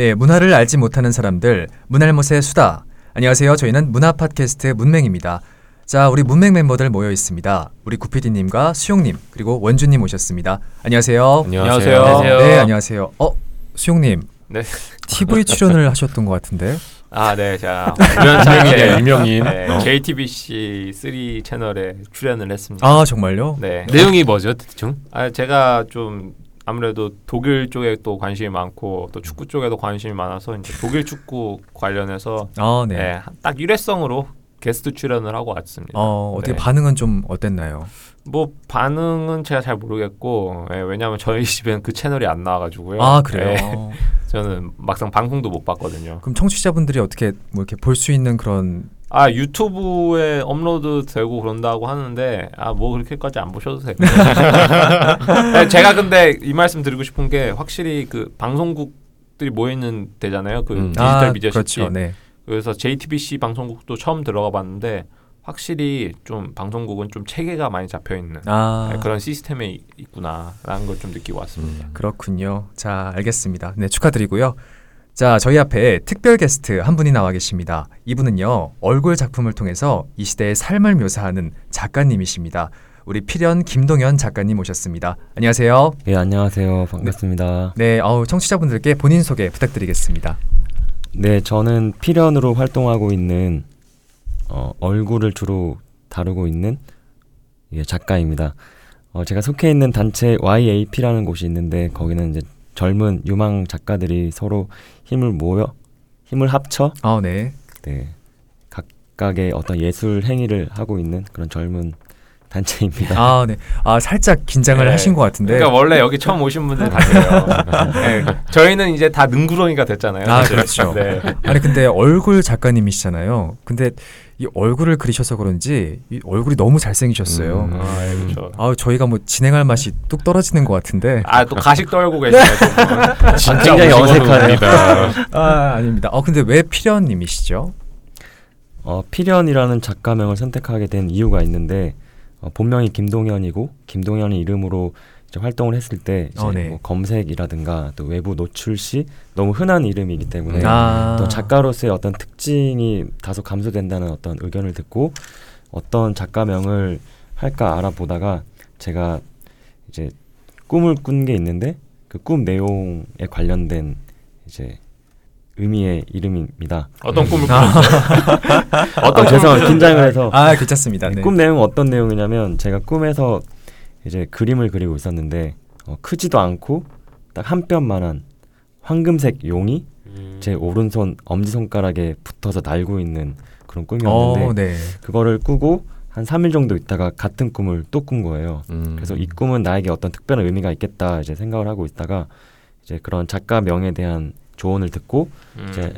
네, 문화를 알지 못하는 사람들, 문알못의 수다. 안녕하세요. 저희는 문화 팟캐스트 문맹입니다. 자, 우리 문맹 멤버들 모여 있습니다. 우리 구피디님과 수용님 그리고 원주님 오셨습니다. 안녕하세요. 안녕하세요. 안녕하세요. 네, 안녕하세요. 어, 수용님. 네. TV 출연을 하셨던 것 같은데. 아, 네. 자, 유명인이야, 유명인. 네, 어. JTBC 3 채널에 출연을 했습니다. 아, 정말요? 네. 내용이 뭐죠, 대충? 아, 제가 좀 아무래도 독일 쪽에 또 관심이 많고 또 축구 쪽에도 관심이 많아서 이제 독일 축구 관련해서 아, 네. 네, 딱 일회성으로 게스트 출연을 하고 왔습니다. 어, 어떻게 네. 반응은 좀 어땠나요? 뭐 반응은 제가 잘 모르겠고 예, 왜냐하면 저희 집에는 그 채널이 안 나와가지고요. 아, 그래요? 예, 어, 저는 막상 방송도 못 봤거든요. 그럼 청취자분들이 어떻게 뭐 이렇게 볼 수 있는 그런 아 유튜브에 업로드 되고 그런다고 하는데 아 뭐 그렇게까지 안 보셔도 돼요. 네, 제가 근데 이 말씀 드리고 싶은 게 확실히 그 방송국들이 모여 있는 데잖아요. 그 음. 디지털 아, 미디어 시티. 그렇죠. 네. 그래서 JTBC 방송국도 처음 들어가 봤는데 확실히 좀 방송국은 좀 체계가 많이 잡혀 있는 아, 네, 그런 시스템에 이- 있구나라는 걸 좀 느끼고 왔습니다. 음. 그렇군요. 자, 알겠습니다. 네, 축하드리고요. 자, 저희 앞에 특별 게스트 한 분이 나와 계십니다. 이분은요, 얼굴 작품을 통해서 이 시대의 삶을 묘사하는 작가님이십니다. 우리 필연 김동현 작가님 오셨습니다. 안녕하세요. 예, 안녕하세요. 반갑습니다. 네, 어우, 청취자분들께 본인 소개 부탁드리겠습니다. 네, 저는 필연으로 활동하고 있는 어, 얼굴을 주로 다루고 있는 예, 작가입니다. 어, 제가 속해 있는 단체 YAP라는 곳이 있는데 거기는 이제 젊은 유망 작가들이 서로 힘을 모여 힘을 합쳐 어, 네. 네, 각각의 어떤 예술 행위를 하고 있는 그런 젊은 단체입니다. 아, 네. 아, 살짝 긴장을 네. 하신 것 같은데. 그러니까 원래 여기 처음 오신 분들 다세요. 네, 저희는 이제 다 능구렁이가 됐잖아요. 아, 사실. 그렇죠. 네. 아니 근데 얼굴 작가님이시잖아요. 근데 이 얼굴을 그리셔서 그런지 이 얼굴이 너무 잘생기셨어요. 음. 아, 예, 그렇죠. 아 저희가 뭐 진행할 맛이 뚝 떨어지는 것 같은데. 아, 또 가식 떨고 계시네. 또. 진짜 굉장히. 어색합니다. 아 아닙니다. 어 근데 왜 필연님이시죠? 어, 필연이라는 작가명을 선택하게 된 이유가 있는데 어, 본명이 김동현이고 김동현이 이름으로 활동을 했을 때 이제 어, 네. 뭐 검색이라든가 또 외부 노출 시 너무 흔한 이름이기 때문에 아. 또 작가로서의 어떤 특징이 다소 감소된다는 어떤 의견을 듣고 어떤 작가명을 할까 알아보다가 제가 이제 꿈을 꾼 게 있는데 그 꿈 내용에 관련된 이제 의미의 이름입니다. 어떤 꿈을 아. 꾸셨어요? 어떤 죄송합니다. 긴장을 해서 아 괜찮습니다. 네. 꿈 내용은 어떤 내용이냐면 제가 꿈에서 이제 그림을 그리고 있었는데 어, 크지도 않고 딱 한 뼘만한 황금색 용이 음. 제 오른손 엄지 손가락에 붙어서 날고 있는 그런 꿈이었는데 어, 네. 그거를 꾸고 한 3일 정도 있다가 같은 꿈을 또 꾼 거예요. 음. 그래서 이 꿈은 나에게 어떤 특별한 의미가 있겠다 이제 생각을 하고 있다가 이제 그런 작가 명에 대한 조언을 듣고 음. 이제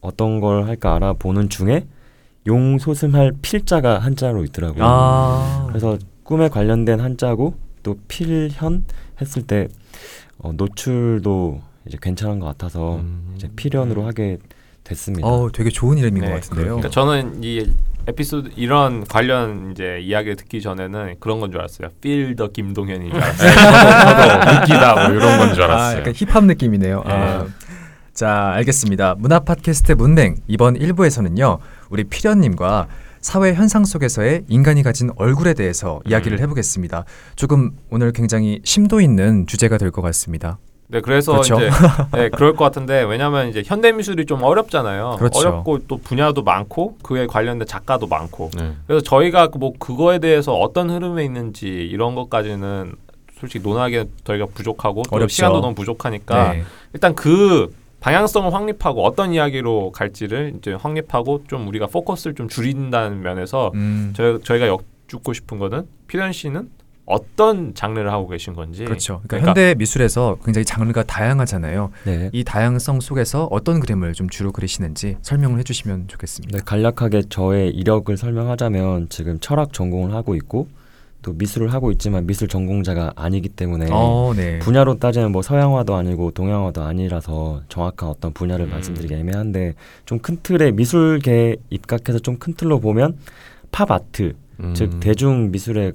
어떤 걸 할까 알아보는 중에 용 소슴할 필자가 한자로 있더라고요. 아 그래서 꿈에 관련된 한자고 또 필현 했을 때 어, 노출도 이제 괜찮은 것 같아서 음. 이제 필현으로 하게 됐습니다. 어 되게 좋은 이름인 네, 것 같은데요. 그러니까 저는 이 에피소드 이런 관련 이제 이야기를 듣기 전에는 그런 건 줄 알았어요. Feel the 김동현인 줄 알았어요. 저도 웃기다 뭐 이런 건줄아 알았어요. 약간 힙합 느낌이네요. 아. 자 알겠습니다. 문화 팟캐스트 문맹 이번 1부에서는요 우리 필연님과 사회 현상 속에서의 인간이 가진 얼굴에 대해서 이야기를 음. 해보겠습니다. 조금 오늘 굉장히 심도 있는 주제가 될 것 같습니다. 네, 그래서 그렇죠. 이제 네, 그럴 것 같은데 왜냐하면 이제 현대 미술이 좀 어렵잖아요. 그렇죠. 어렵고 또 분야도 많고 그에 관련된 작가도 많고. 네. 그래서 저희가 그뭐 그거에 대해서 어떤 흐름에 있는지 이런 것까지는 솔직히 논하기 저희가 부족하고 또 어렵죠. 시간도 너무 부족하니까 네. 일단 그 방향성을 확립하고 어떤 이야기로 갈지를 이제 확립하고 좀 우리가 포커스를 좀 줄인다는 면에서 음, 저희, 저희가 여쭙고 싶은 거는 필연 씨는 어떤 장르를 하고 계신 건지 그렇죠. 그러니까, 그러니까 현대 미술에서 굉장히 장르가 다양하잖아요. 네. 이 다양성 속에서 어떤 그림을 좀 주로 그리시는지 설명을 해주시면 좋겠습니다. 네, 간략하게 저의 이력을 설명하자면 지금 철학 전공을 하고 있고 또 미술을 하고 있지만 미술 전공자가 아니기 때문에 어, 네. 분야로 따지면 뭐 서양화도 아니고 동양화도 아니라서 정확한 어떤 분야를 음. 말씀드리기 애매한데 좀 큰 틀에 미술계에 입각해서 좀 큰 틀로 보면 팝 아트 음. 즉 대중 미술의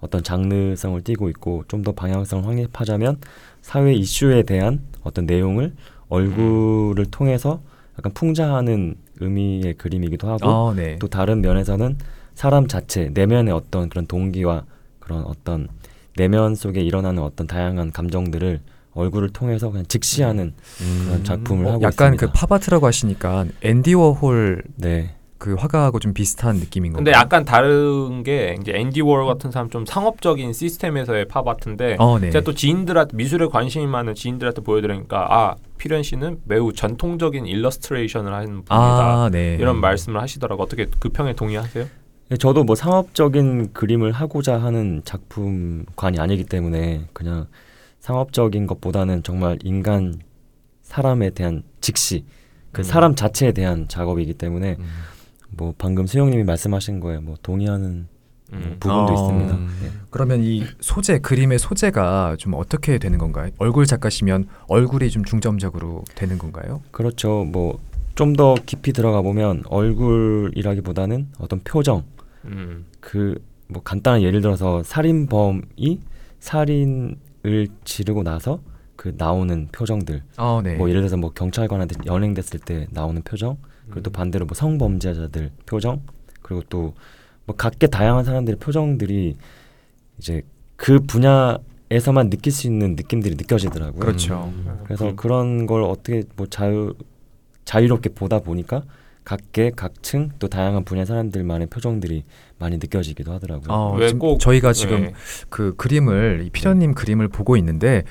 어떤 장르성을 띠고 있고 좀 더 방향성을 확립하자면 사회 이슈에 대한 어떤 내용을 얼굴을 통해서 약간 풍자하는 의미의 그림이기도 하고 어, 네. 또 다른 면에서는 사람 자체 내면의 어떤 그런 동기와 그런 어떤 내면 속에 일어나는 어떤 다양한 감정들을 얼굴을 통해서 그냥 직시하는 그런 작품을 어, 하고 약간 있습니다. 그 팝아트라고 하시니까 앤디 워홀 네. 그 화가하고 좀 비슷한 느낌인 건가요? 근데 약간 다른 게 이제 앤디 워홀 같은 사람 좀 상업적인 시스템에서의 팝 아트인데 어, 네. 제가 또 지인들한테 미술에 관심이 많은 지인들한테 보여드리니까 아 필현 씨는 매우 전통적인 일러스트레이션을 하는 분이다 아, 네. 이런 말씀을 하시더라고 어떻게 그 평에 동의하세요? 예, 저도 뭐 상업적인 그림을 하고자 하는 작품관이 아니기 때문에 그냥 상업적인 것보다는 정말 인간 사람에 대한 직시 그 음. 사람 자체에 대한 작업이기 때문에 음. 뭐 방금 수영님이 말씀하신 거에 뭐 동의하는 뭐 음. 부분도 어. 있습니다. 음. 네. 그러면 이 소재 그림의 소재가 좀 어떻게 되는 건가요? 얼굴 작가시면 얼굴이 좀 중점적으로 되는 건가요? 그렇죠. 뭐 좀 더 깊이 들어가 보면 얼굴이라기보다는 어떤 표정 음. 그뭐 간단한 예를 들어서 살인범이 살인을 지르고 나서 그 나오는 표정들 어, 네. 뭐 예를 들어서 뭐 경찰관한테 연행됐을 때 나오는 표정 그리고 또 반대로 뭐 성범죄자들 표정 그리고 또 뭐 각계 다양한 사람들의 표정들이 이제 그 분야에서만 느낄 수 있는 느낌들이 느껴지더라고요. 그렇죠. 음. 그래서 그런 걸 어떻게 뭐 자유 자유롭게 보다 보니까 각계 각층 또 다양한 분야 사람들만의 표정들이 많이 느껴지기도 하더라고요. 어, 왜 지금 꼭- 저희가 지금 네. 그 그림을 이 피련님 그림을 보고 있는데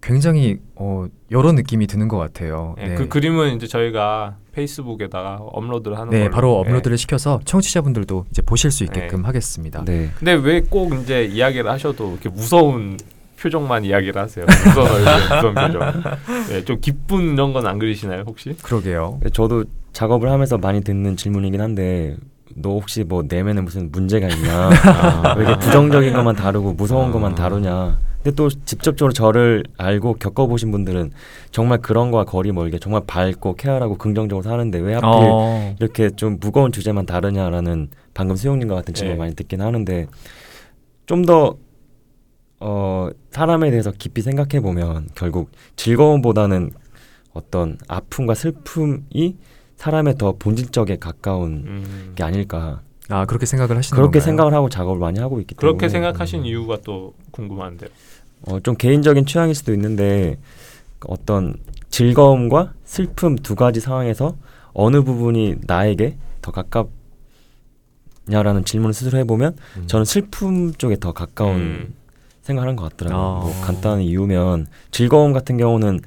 굉장히 어, 여러 느낌이 드는 것 같아요. 네, 그 그림은 이제 저희가 페이스북에다가 업로드를 하는 네, 걸로. 바로 네. 업로드를 시켜서 청취자분들도 이제 보실 수 있게끔 하겠습니다. 네. 근데 왜 꼭 이제 이야기를 하셔도 이렇게 무서운 표정만 이야기를 하세요. 무서운 얼굴, 무서운 표정. 네, 좀 기쁜 이런 건 안 그리시나요 혹시? 그러게요. 저도 작업을 하면서 많이 듣는 질문이긴 한데 너 혹시 뭐 내면에 무슨 문제가 있냐? 아. 왜 이렇게 부정적인 것만 다루고 무서운 아. 것만 다루냐? 근데 또 직접적으로 저를 알고 겪어보신 분들은 정말 그런 거와 거리 멀게 정말 밝고 케어하고 긍정적으로 사는데 왜 하필 어, 이렇게 좀 무거운 주제만 다루냐라는 방금 수영님과 같은 질문 네. 을 많이 듣긴 하는데 좀더 어, 사람에 대해서 깊이 생각해 보면 결국 즐거움보다는 어떤 아픔과 슬픔이 사람의 더 본질적에 가까운 음. 게 아닐까 아 그렇게 생각을 하시는 그렇게 건가요? 생각을 하고 작업을 많이 하고 있기 때문에 그렇게 생각하신 이유가 또 궁금한데요. 어, 좀 개인적인 취향일 수도 있는데 어떤 즐거움과 슬픔 두 가지 상황에서 어느 부분이 나에게 더 가깝냐라는 질문을 스스로 해보면 음. 저는 슬픔 쪽에 더 가까운 음. 생각을 한것 같더라고요. 아. 뭐 간단한 이유면 즐거움 같은 경우는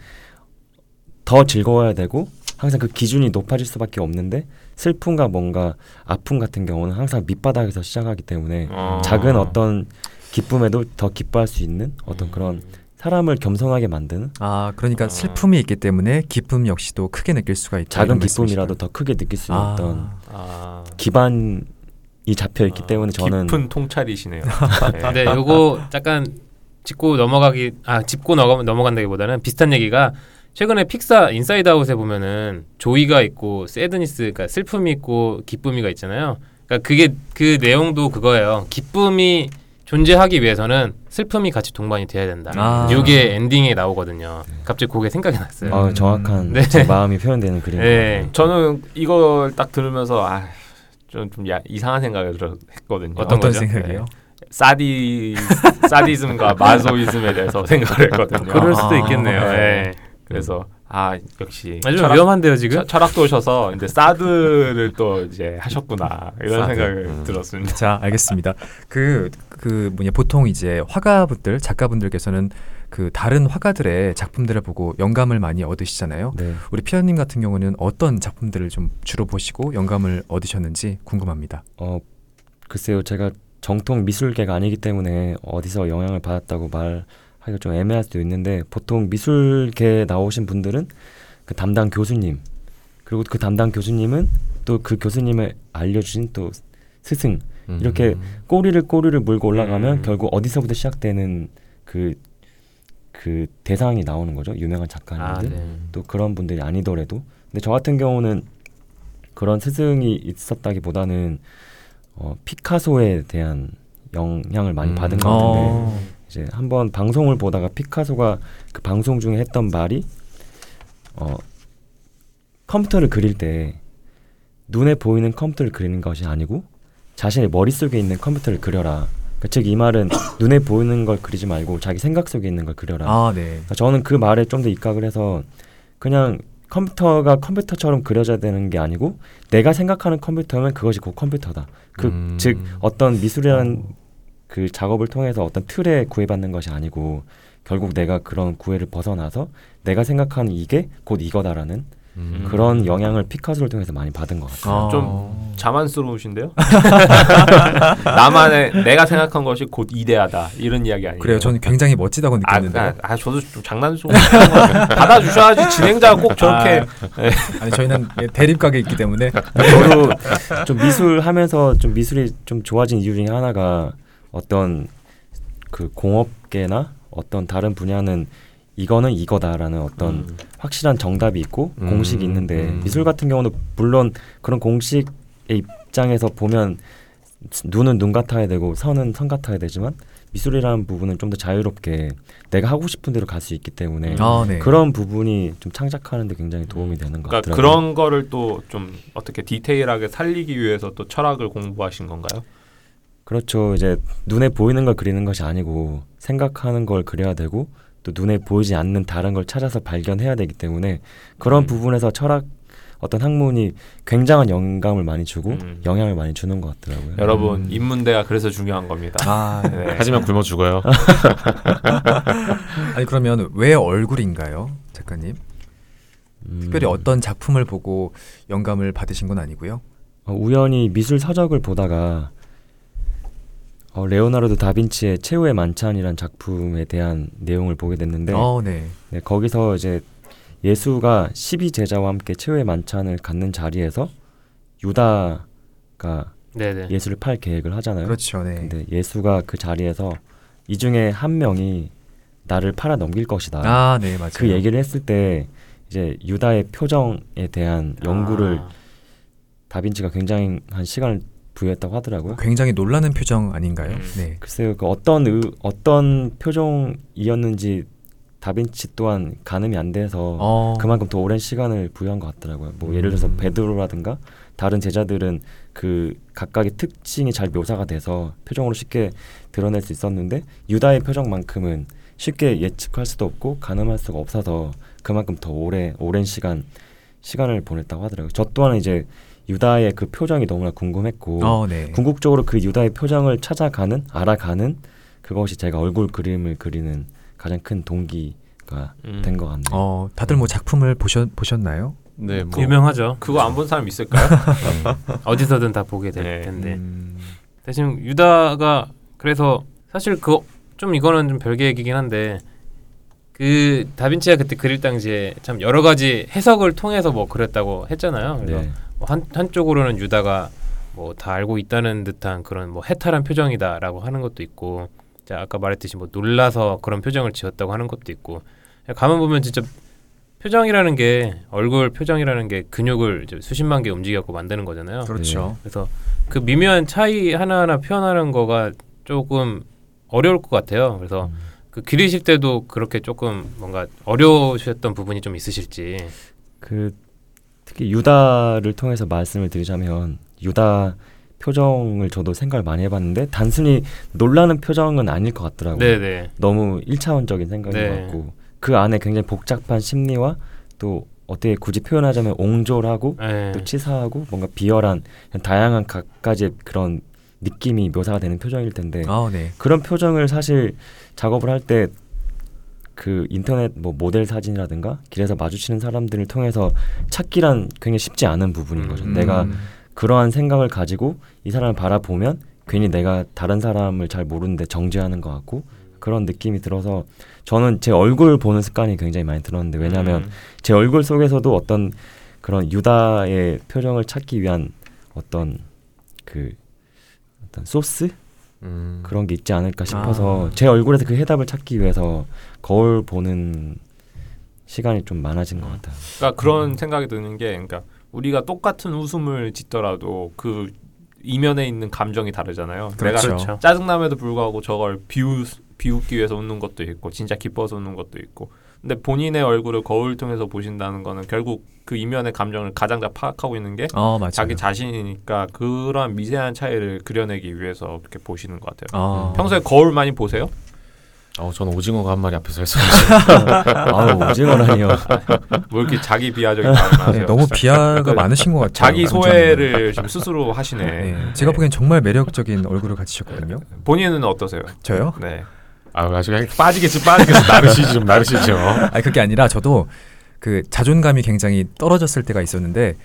더 즐거워야 되고 항상 그 기준이 높아질 수밖에 없는데 슬픔과 뭔가 아픔 같은 경우는 항상 밑바닥에서 시작하기 때문에 어. 작은 어떤 기쁨에도 더 기뻐할 수 있는 어떤 그런 사람을 겸손하게 만드는 아 그러니까 아. 슬픔이 있기 때문에 기쁨 역시도 크게 느낄 수가 있다. 작은 기쁨이라도? 더 크게 느낄 수 있는 아. 어떤 아. 기반이 잡혀 있기 아, 때문에 저는 깊은 통찰이시네요. 네. 네, 요거 잠깐 짚고 넘어가기 아 짚고 넘어, 넘어간다기보다는 비슷한 얘기가 최근에 픽사 인사이드 아웃에 보면은 Joy가 있고 Sadness 그러니까 슬픔이 있고 기쁨이가 있잖아요. 그러니까 그게 그 내용도 그거예요. 기쁨이 존재하기 위해서는 슬픔이 같이 동반이 돼야 된다. 아. 이게 엔딩에 나오거든요. 갑자기 그게 생각이 났어요. 아, 정확한 네. 제 마음이 표현되는 그림. 네. 저는 이걸 딱 들으면서 아, 좀, 좀 야, 이상한 생각을 했거든요. 어떤 어떤? 생각이요? 사디 사디즘과 마소이즘에 대해서 생각을 했거든요. 그럴 수도 아. 있겠네요. 네. 네. 그래서 아 역시 아주 철학- 위험한데요 지금. 처- 철학도셔서 이제 사드를 또 이제 하셨구나 이런 사드. 생각을 음. 들었습니다. 자 알겠습니다. 그그 뭐냐 보통 이제 화가분들 작가분들께서는 그 다른 화가들의 작품들을 보고 영감을 많이 얻으시잖아요. 네. 우리 피아님 같은 경우는 어떤 작품들을 좀 주로 보시고 영감을 얻으셨는지 궁금합니다. 어 글쎄요 제가 정통 미술계가 아니기 때문에 어디서 영향을 받았다고 말 하기가 좀 애매할 수도 있는데 보통 미술계 나오신 분들은 그 담당 교수님 그리고 그 담당 교수님은 또 그 교수님을 알려주신 또 스승 음. 이렇게 꼬리를 꼬리를 물고 올라가면 음. 결국 어디서부터 시작되는 그그 대상이 나오는 거죠 유명한 작가님들 아, 네. 또 그런 분들이 아니더라도 근데 저 같은 경우는 그런 스승이 있었다기보다는 어, 피카소에 대한 영향을 많이 음. 받은 것 같은데 어, 이제 한번 방송을 보다가 피카소가 그 방송 중에 했던 말이 어 컴퓨터를 그릴 때 눈에 보이는 컴퓨터를 그리는 것이 아니고 자신의 머릿속에 있는 컴퓨터를 그려라. 그러니까 즉이 말은 눈에 보이는 걸 그리지 말고 자기 생각 속에 있는 걸 그려라. 아, 네. 그러니까 저는 그 말에 좀 더 입각을 해서 그냥 컴퓨터가 컴퓨터처럼 그려져야 되는 게 아니고 내가 생각하는 컴퓨터면 그것이 곧 컴퓨터다. 그 음. 즉 어떤 미술이라는 그 작업을 통해서 어떤 틀에 구애받는 것이 아니고 결국 내가 그런 구애를 벗어나서 내가 생각하는 이게 곧 이거다라는 음. 그런 영향을 피카소를 통해서 많이 받은 것 같아요. 아. 좀 자만스러우신데요? 나만의 내가 생각한 것이 곧 이데아다 이런 이야기 아니에요? 그래요. 저는 굉장히 멋지다고 아, 느꼈는데요. 아, 아, 저도 좀 장난스러운 받아주셔야지 진행자가 꼭 저렇게 아 니 저희는 예, 대립각에 있기 때문에 저도 좀 미술 하면서 좀 미술이 좀 좋아진 이유 중에 하나가 어떤 그 공업계나 어떤 다른 분야는 이거는 이거다라는 어떤 음. 확실한 정답이 있고 음, 공식이 있는데 음. 미술 같은 경우는 물론 그런 공식의 입장에서 보면 눈은 눈 같아야 되고 선은 선 같아야 되지만 미술이라는 부분은 좀 더 자유롭게 내가 하고 싶은 대로 갈 수 있기 때문에 아, 네. 그런 부분이 좀 창작하는데 굉장히 도움이 되는 것 그러니까 같더라고요. 그런 거를 또 좀 어떻게 디테일하게 살리기 위해서 또 철학을 공부하신 건가요? 그렇죠. 이제 눈에 보이는 걸 그리는 것이 아니고 생각하는 걸 그려야 되고 또 눈에 보이지 않는 다른 걸 찾아서 발견해야 되기 때문에 그런 음. 부분에서 철학 어떤 학문이 굉장한 영감을 많이 주고 음. 영향을 많이 주는 것 같더라고요. 여러분 음. 인문대가 그래서 중요한 겁니다. 아, 네. 하지만 굶어 죽어요. 아니 그러면 왜 얼굴인가요, 작가님? 음, 특별히 어떤 작품을 보고 영감을 받으신 건 아니고요. 어, 우연히 미술 서적을 보다가 어, 레오나르도 다빈치의 최후의 만찬이란 작품에 대한 내용을 보게 됐는데 어, 네. 네, 거기서 이제 예수가 12 제자와 함께 최후의 만찬을 갖는 자리에서 유다가 네네. 예수를 팔 계획을 하잖아요. 그렇죠, 네. 근데 예수가 그 자리에서 이 중에 한 명이 나를 팔아 넘길 것이다. 아, 네, 맞아요. 그 얘기를 했을 때 이제 유다의 표정에 대한 연구를 아, 다빈치가 굉장히 한 시간을 부여했다고 하더라고요. 굉장히 놀라는 표정 아닌가요? 음. 네. 글쎄요, 그 어떤 의, 어떤 표정이었는지 다빈치 또한 가늠이 안 돼서 어. 그만큼 더 오랜 시간을 부여한 것 같더라고요. 뭐 예를 들어서 음. 베드로라든가 다른 제자들은 그 각각의 특징이 잘 묘사가 돼서 표정으로 쉽게 드러낼 수 있었는데 유다의 표정만큼은 쉽게 예측할 수도 없고 가늠할 수가 없어서 그만큼 더 오래 오랜 시간 시간을 보냈다고 하더라고요. 저 또한 이제 유다의 그 표정이 너무나 궁금했고 어, 네. 궁극적으로 그 유다의 표정을 찾아가는 알아가는 그것이 제가 얼굴 그림을 그리는 가장 큰 동기가 음. 된것 같네요. 어, 다들 뭐 작품을 보셨 보셨나요? 네, 뭐 유명하죠. 그거 안 본 사람 있을까요? 어디서든 다 보게 될 네. 텐데 음, 대신 유다가 그래서 사실 그 좀 이거는 좀 별개 얘기긴 한데 그 다빈치가 그때 그릴 당시에 참 여러 가지 해석을 통해서 뭐 그렸다고 했잖아요. 그래서 네. 뭐한 한쪽으로는 유다가 뭐 다 알고 있다는 듯한 그런 뭐 해탈한 표정이다라고 하는 것도 있고, 자 아까 말했듯이 뭐 놀라서 그런 표정을 지었다고 하는 것도 있고, 가만 보면 진짜 표정이라는 게 얼굴 표정이라는 게 근육을 이제 수십만 개 움직여갖고 만드는 거잖아요. 그렇죠. 그래서 그 미묘한 차이 하나하나 표현하는 거가 조금 어려울 것 같아요. 그래서 음. 그 그리실 때도 그렇게 조금 뭔가 어려우셨던 부분이 좀 있으실지. 그 특히 유다를 통해서 말씀을 드리자면 유다 표정을 저도 생각을 많이 해봤는데 단순히 놀라는 표정은 아닐 것 같더라고요. 네네. 너무 일차원적인 생각인 네. 것 같고 그 안에 굉장히 복잡한 심리와 또 어떻게 굳이 표현하자면 옹졸하고 네. 또 치사하고 뭔가 비열한 다양한 각가지의 그런 느낌이 묘사가 되는 표정일 텐데 아, 네. 그런 표정을 사실 작업을 할 때 그 인터넷 뭐 모델 사진이라든가 길에서 마주치는 사람들을 통해서 찾기란 굉장히 쉽지 않은 부분인 거죠. 음. 내가 음, 그러한 생각을 가지고 이 사람을 바라보면 괜히 내가 다른 사람을 잘 모르는데 정죄하는 것 같고 그런 느낌이 들어서 저는 제 얼굴 보는 습관이 굉장히 많이 들었는데 왜냐하면 음. 제 얼굴 속에서도 어떤 그런 유다의 표정을 찾기 위한 어떤 그 어떤 소스 음. 그런 게 있지 않을까 싶어서 아. 제 얼굴에서 그 해답을 찾기 위해서 거울 보는 시간이 좀 많아진 것 같아요. 그러니까 그런 생각이 드는 게 그러니까 우리가 똑같은 웃음을 짓더라도 그 이면에 있는 감정이 다르잖아요. 그렇죠. 내가 그렇죠. 짜증남에도 불구하고 저걸 비웃 비웃기 위해서 웃는 것도 있고 진짜 기뻐서 웃는 것도 있고 근데 본인의 얼굴을 거울 통해서 보신다는 거는 결국 그 이면의 감정을 가장 잘 파악하고 있는 게 어. 자기 자신이니까 그러한 미세한 차이를 그려내기 위해서 이렇게 보시는 것 같아요. 어. 평소에 거울 많이 보세요? 어, 저는 오징어가 한 마리 앞에서 해서 아우 오징어라니요. 뭐 이렇게 자기 비하적인 말을 하세요? 네, 너무 비하가 그 많으신 것 같아요. 자기. 소외를 지금 스스로 하시네. 네, 제가 보기엔 정말 매력적인 얼굴을 가지셨거든요. 본인은 어떠세요? 저요? 네. 아, 아주 그냥 빠지겠지 빠지겠어 나르시죠 좀 나르시죠. 아 그게 아니라 저도 그 자존감이 굉장히 떨어졌을 때가 있었는데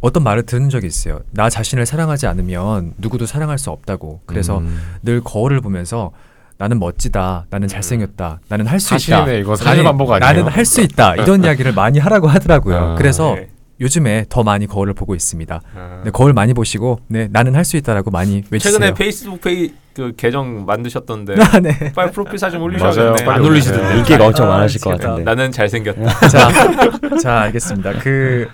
어떤 말을 들은 적이 있어요. 나 자신을 사랑하지 않으면 누구도 사랑할 수 없다고. 그래서 음. 늘 거울을 보면서 나는 멋지다, 나는 잘생겼다, 나는 할 수 있다. 사실이네 이거 사실 나는- 반복 아니에요? 나는 할 수 있다 이런 이야기를 많이 하라고 하더라고요. 아, 그래서 네. 요즘에 더 많이 거울을 보고 있습니다. 아. 네, 거울 많이 보시고 네 나는 할 수 있다라고 많이 외치세요. 최근에 페이스북 페이 그 계정 만드셨던데 아, 네. 빨리 프로필 사진. 올리셔야겠네. 안 올리시던데. 인기가 엄청 아, 많으실 것. 같은데. 나는 잘생겼다. 자, 자 알겠습니다. 그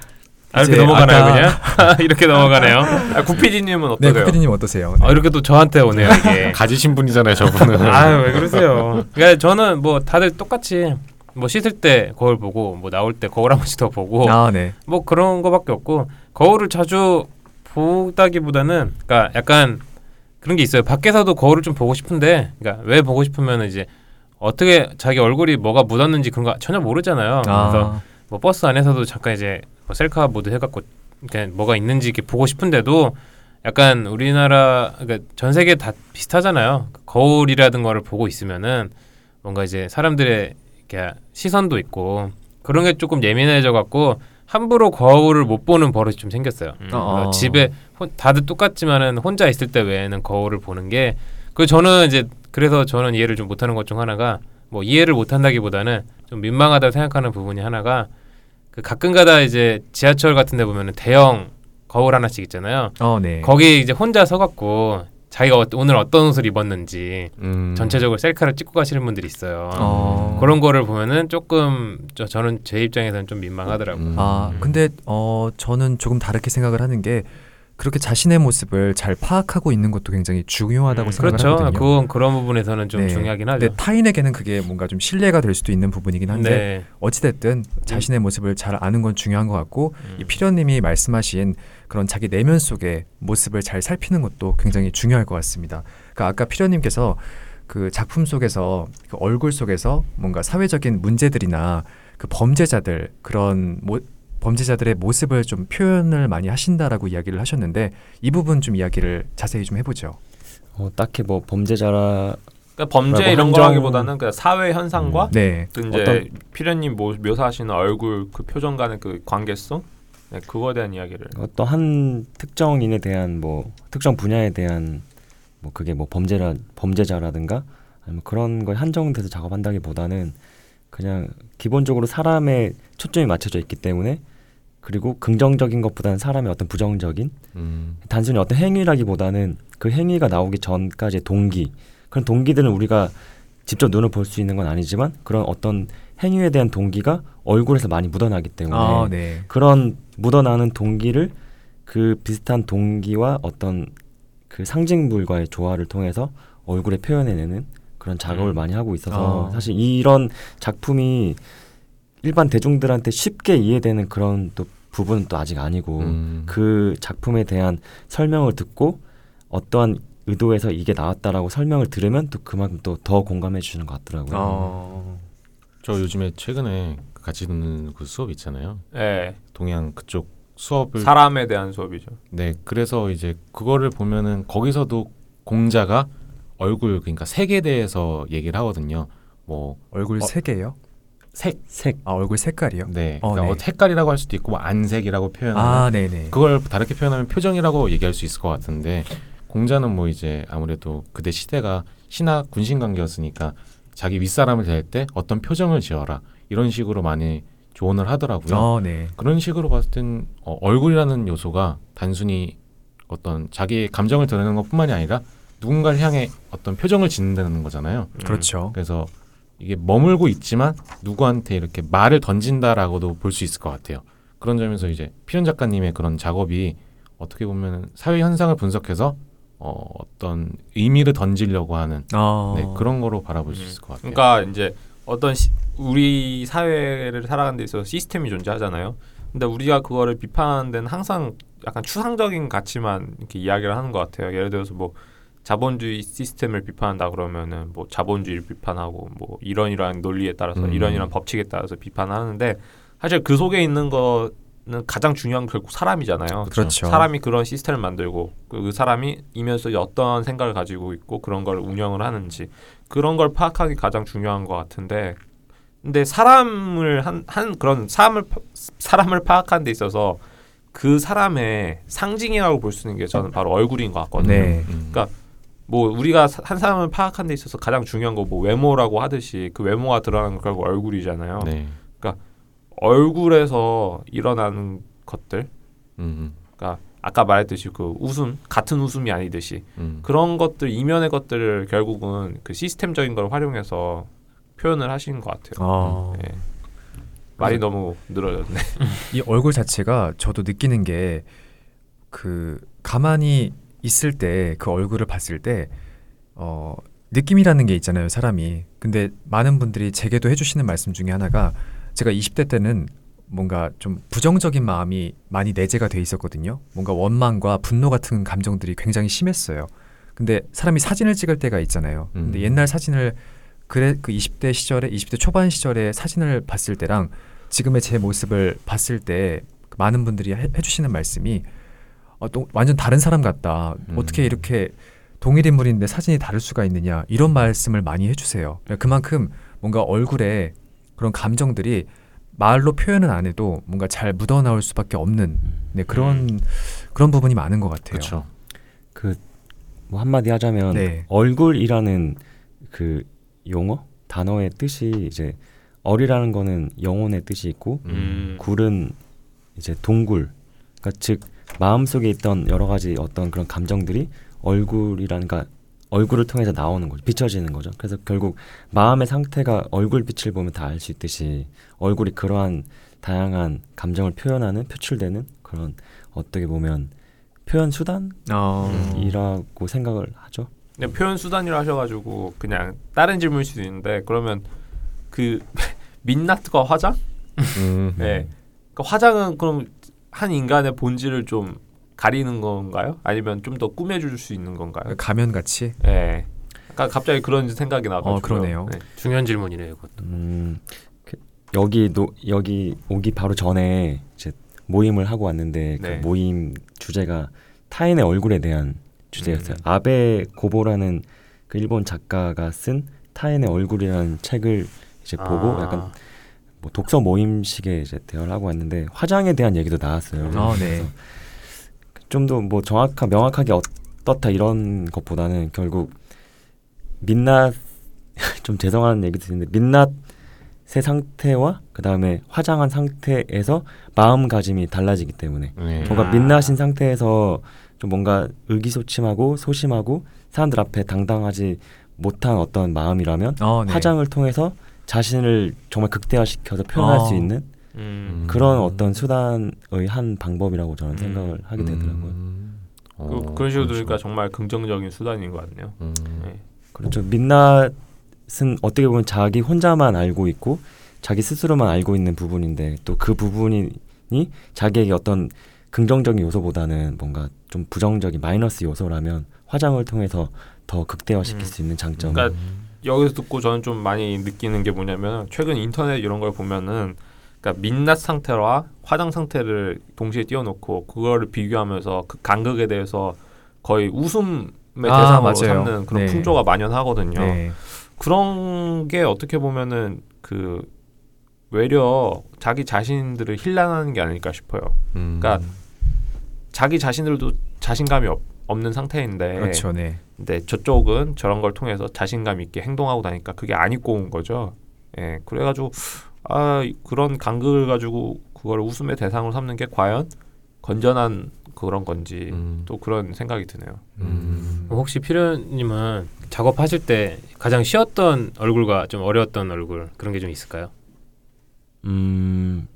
아, 이렇게 넘어가나요 아까- 그냥? 이렇게 넘어가네요. 아, 구피디님은 네, 어떠세요? 구피디님 어떠세요? 아, 이렇게 또 저한테 오네요 이게. 가지신 분이잖아요 저분은. 아유 왜 그러세요? 그러니까 저는 뭐 다들 똑같이 뭐 씻을 때 거울 보고 뭐 나올 때 거울 한 번씩 더 보고 아, 네. 뭐 그런 거밖에 없고 거울을 자주 보다기보다는 그러니까 약간 그런 게 있어요. 밖에서도 거울을 좀 보고 싶은데 그러니까 왜 보고 싶으면 이제 어떻게 자기 얼굴이 뭐가 묻었는지 그런 거 전혀 모르잖아요. 그래서 아, 뭐 버스 안에서도 잠깐 이제 뭐 셀카 모드 해갖고 그냥 뭐가 있는지 이렇게 보고 싶은데도 약간 우리나라 그러니까 전 세계 다 비슷하잖아요. 거울이라든 거를 보고 있으면은 뭔가 이제 사람들의 이렇게 시선도 있고 그런 게 조금 예민해져 갖고 함부로 거울을 못 보는 버릇이 좀 생겼어요. 음. 어. 집에 혼- 다들 똑같지만은 혼자 있을 때 외에는 거울을 보는 게 그 저는 이제 그래서 저는 이해를 좀 못하는 것 중 하나가 뭐 이해를 못한다기보다는 좀 민망하다고 생각하는 부분이 하나가 그 가끔가다 이제 지하철 같은데 보면은 대형 거울 하나씩 있잖아요. 어, 네. 거기 이제 혼자 서갖고 자기가 어- 오늘 어떤 옷을 입었는지 음. 전체적으로 셀카를 찍고 가시는 분들이 있어요. 어. 그런 거를 보면은 조금 저, 저는 제 입장에서는 좀 민망하더라고요. 음. 아, 근데 어 저는 조금 다르게 생각을 하는 게 그렇게 자신의 모습을 잘 파악하고 있는 것도 굉장히 중요하다고 음, 생각을 그렇죠. 하거든요. 그건 그런 부분에서는 좀 네. 중요하긴 하죠. 근데 타인에게는 그게 뭔가 좀 신뢰가 될 수도 있는 부분이긴 한데 네. 어찌됐든 자신의 모습을 잘 아는 건 중요한 것 같고 음. 이 피련님이 말씀하신 그런 자기 내면 속의 모습을 잘 살피는 것도 굉장히 중요할 것 같습니다. 그러니까 아까 피련님께서 그 작품 속에서 그 얼굴 속에서 뭔가 사회적인 문제들이나 그 범죄자들 그런 모, 범죄자들의 모습을 좀 표현을 많이 하신다라고 이야기를 하셨는데 이 부분 좀 이야기를 자세히 좀 해보죠. 어, 딱히 뭐 범죄자라 그러니까 범죄 이런 한정- 거라기보다는 그 사회 현상과 네, 그 이제 어떤- 피련님 모, 묘사하시는 얼굴 그 표정 간의 그 관계성? 네, 그거에 대한 이야기를. 어떤 한 특정인에 대한 뭐 특정 분야에 대한 뭐 그게 뭐 범죄라 범죄자라든가 아니면 그런 거에 한정돼서 작업한다기보다는 그냥 기본적으로 사람의 초점이 맞춰져 있기 때문에 그리고 긍정적인 것보다는 사람의 어떤 부정적인 음. 단순히 어떤 행위라기보다는 그 행위가 나오기 전까지의 동기 그런 동기들은 우리가 직접 눈을 볼 수 있는 건 아니지만 그런 어떤 행위에 대한 동기가 얼굴에서 많이 묻어나기 때문에 아, 네, 그런 묻어나는 동기를 그 비슷한 동기와 어떤 그 상징물과의 조화를 통해서 얼굴에 표현해내는 그런 작업을 음. 많이 하고 있어서 아. 사실 이런 작품이 일반 대중들한테 쉽게 이해되는 그런 또 부분은 또 아직 아니고 음. 그 작품에 대한 설명을 듣고 어떠한 의도에서 이게 나왔다라고 설명을 들으면 또 그만큼 또 더 공감해 주시는 것 같더라고요. 어, 저 요즘에 최근에 같이 듣는 그 수업 있잖아요. 네, 동양 그쪽 수업을 사람에 대한 수업이죠. 네 그래서 이제 그거를 보면은 거기서도 공자가 얼굴 그러니까 색에 대해서 얘기를 하거든요. 뭐 얼굴 어, 세 개요? 색, 색 아, 얼굴 색깔이요? 네, 어, 그러니까 네. 색깔이라고 할 수도 있고 뭐 안색이라고 표현하는 아, 네, 네. 그걸 다르게 표현하면 표정이라고 얘기할 수 있을 것 같은데 공자는 뭐 이제 아무래도 그때 시대가 신하 군신 관계였으니까 자기 윗사람을 대할 때 어떤 표정을 지어라 이런 식으로 많이 조언을 하더라고요. 어, 네. 그런 식으로 봤을 땐 어, 얼굴이라는 요소가 단순히 어떤 자기의 감정을 드러내는 것뿐만이 아니라 누군가를 향해 어떤 표정을 짓는다는 거잖아요. 음. 그렇죠. 그래서 이게 머물고 있지만 누구한테 이렇게 말을 던진다라고도 볼 수 있을 것 같아요. 그런 점에서 이제 피련 작가님의 그런 작업이 어떻게 보면 사회 현상을 분석해서 어, 어떤 의미를 던지려고 하는 어, 네, 그런 거로 바라볼 수 음. 있을 것 같아요. 그러니까 이제 어떤 시, 우리 사회를 살아가는 데 있어서 시스템이 존재하잖아요. 근데 우리가 그거를 비판하는 데는 항상 약간 추상적인 가치만 이렇게 이야기를 하는 것 같아요. 예를 들어서 뭐 자본주의 시스템을 비판한다 그러면은 뭐 자본주의를 비판하고 뭐 이런 이러한 논리에 따라서 음. 이런 이런 법칙에 따라서 비판하는데 사실 그 속에 있는 거는 가장 중요한 건 결국 사람이잖아요. 그렇죠. 사람이 그런 시스템을 만들고 그 사람이 이면서 어떤 생각을 가지고 있고 그런 걸 운영을 하는지 그런 걸 파악하기 가장 중요한 것 같은데 근데 사람을 한, 한 그런 사람을 파- 사람을 파악하는 데 있어서 그 사람의 상징이라고 볼 수 있는 게 저는 바로 얼굴인 것 같거든요. 네. 음. 그러니까 뭐 우리가 사- 한 사람을 파악하는 데 있어서 가장 중요한 거 뭐 외모라고 하듯이 그 외모가 드러나는 거 결국 얼굴이잖아요. 네. 얼굴에서 일어나는 것들, 음. 그러니까 아까 말했듯이 그 웃음 같은 웃음이 아니듯이 음. 그런 것들 이면의 것들을 결국은 그 시스템적인 걸 활용해서 표현을 하시는 것 같아요. 어, 예. 말이 너무 늘어졌네. 이 얼굴 자체가 저도 느끼는 게 그 가만히 있을 때 그 얼굴을 봤을 때 어, 느낌이라는 게 있잖아요, 사람이. 근데 많은 분들이 제게도 해주시는 말씀 중에 하나가 제가 20대 때는 뭔가 좀 부정적인 마음이 많이 내재가 돼 있었거든요. 뭔가 원망과 분노 같은 감정들이 굉장히 심했어요. 근데 사람이 사진을 찍을 때가 있잖아요. 근데 음. 옛날 사진을 그래 그 20대 시절에 20대 초반 시절에 사진을 봤을 때랑 지금의 제 모습을 봤을 때 많은 분들이 해, 해주시는 말씀이 어, 또 완전 다른 사람 같다. 음. 어떻게 이렇게 동일 인물인데 사진이 다를 수가 있느냐 이런 말씀을 많이 해주세요. 그만큼 뭔가 얼굴에 그런 감정들이 말로 표현은 안 해도 뭔가 잘 묻어 나올 수밖에 없는 네, 그런 그런 부분이 많은 것 같아요. 그렇죠. 뭐 한마디 하자면 네. 얼굴이라는 그 용어 단어의 뜻이 이제 얼이라는 거는 영혼의 뜻이 있고 음. 굴은 이제 동굴 그러니까 즉 마음속에 있던 여러 가지 어떤 그런 감정들이 얼굴이라는 가 얼굴을 통해서 나오는 거죠 비춰지는 거죠 그래서 결국 마음의 상태가 얼굴 빛을 보면 다 알 수 있듯이 얼굴이 그러한 다양한 감정을 표현하는 표출되는 그런 어떻게 보면 표현 수단이라고 어, 생각을 하죠 그냥 표현 수단이라 하셔가지고 그냥 다른 질문일 수도 있는데 그러면 그 민낯과 화장? 음. 네. 그러니까 화장은 그럼 한 인간의 본질을 좀 가리는 건가요? 아니면 좀 더 꾸며줄 수 있는 건가요? 가면 같이 네. 아까 갑자기 그런 생각이 나가지고. 어, 그러네요. 중요한 질문이네요, 이것도. 음, 그, 여기 노, 여기 오기 바로 전에 이제 모임을 하고 왔는데 네. 그 모임 주제가 타인의 얼굴에 대한 주제였어요. 음. 아베 고보라는 그 일본 작가가 쓴 타인의 얼굴이라는 책을 이제 보고 아. 약간 뭐 독서 모임식의 이제 대화를 하고 왔는데 화장에 대한 얘기도 나왔어요. 아, 네. 좀 더 뭐 정확한 명확하게 어떻다 이런 것보다는 결국 민낯 좀 죄송한 얘기 드리는데 민낯의 상태와 그 다음에 화장한 상태에서 마음가짐이 달라지기 때문에 네. 뭔가 아. 민낯인 상태에서 좀 뭔가 의기소침하고 소심하고 사람들 앞에 당당하지 못한 어떤 마음이라면 어, 네. 화장을 통해서 자신을 정말 극대화시켜서 표현할 어. 수 있는 음. 그런 어떤 수단의 한 방법이라고 저는 음. 생각을 하게 되더라고요. 음. 그, 어, 그 런 식으로 그렇죠. 들으니까 정말 긍정적인 수단인 것 같네요. 음. 네. 그렇죠. 민낯은 어떻게 보면 자기 혼자만 알고 있고 자기 스스로만 알고 있는 부분인데 또 그 부분이 자기에게 어떤 긍정적인 요소보다는 뭔가 좀 부정적인 마이너스 요소라면 화장을 통해서 더 극대화시킬 음. 수 있는 장점. 그러니까 여기서 듣고 저는 좀 많이 느끼는 게 뭐냐면 최근 인터넷 이런 걸 보면은 그러니까 민낯 상태와 화장 상태를 동시에 띄워놓고 그거를 비교하면서 그 간극에 대해서 거의 웃음의 아, 대상으로 맞아요. 삼는 그런 네. 풍조가 만연하거든요. 네. 그런 게 어떻게 보면은 그 외려 자기 자신들을 힐난하는 게 아닐까 싶어요. 음. 그러니까 자기 자신들도 자신감이 없, 없는 상태인데 그렇죠. 네. 근데 저쪽은 저런 걸 통해서 자신감 있게 행동하고 나니까 그게 안 입고 온 거죠. 예, 그래가지고 아 그런 간극을 가지고 그걸 웃음의 대상으로 삼는 게 과연 건전한 그런 건지 음. 또 그런 생각이 드네요. 음. 혹시 피련님은 작업하실 때 가장 쉬웠던 얼굴과 좀 어려웠던 얼굴 그런 게 좀 있을까요? 음,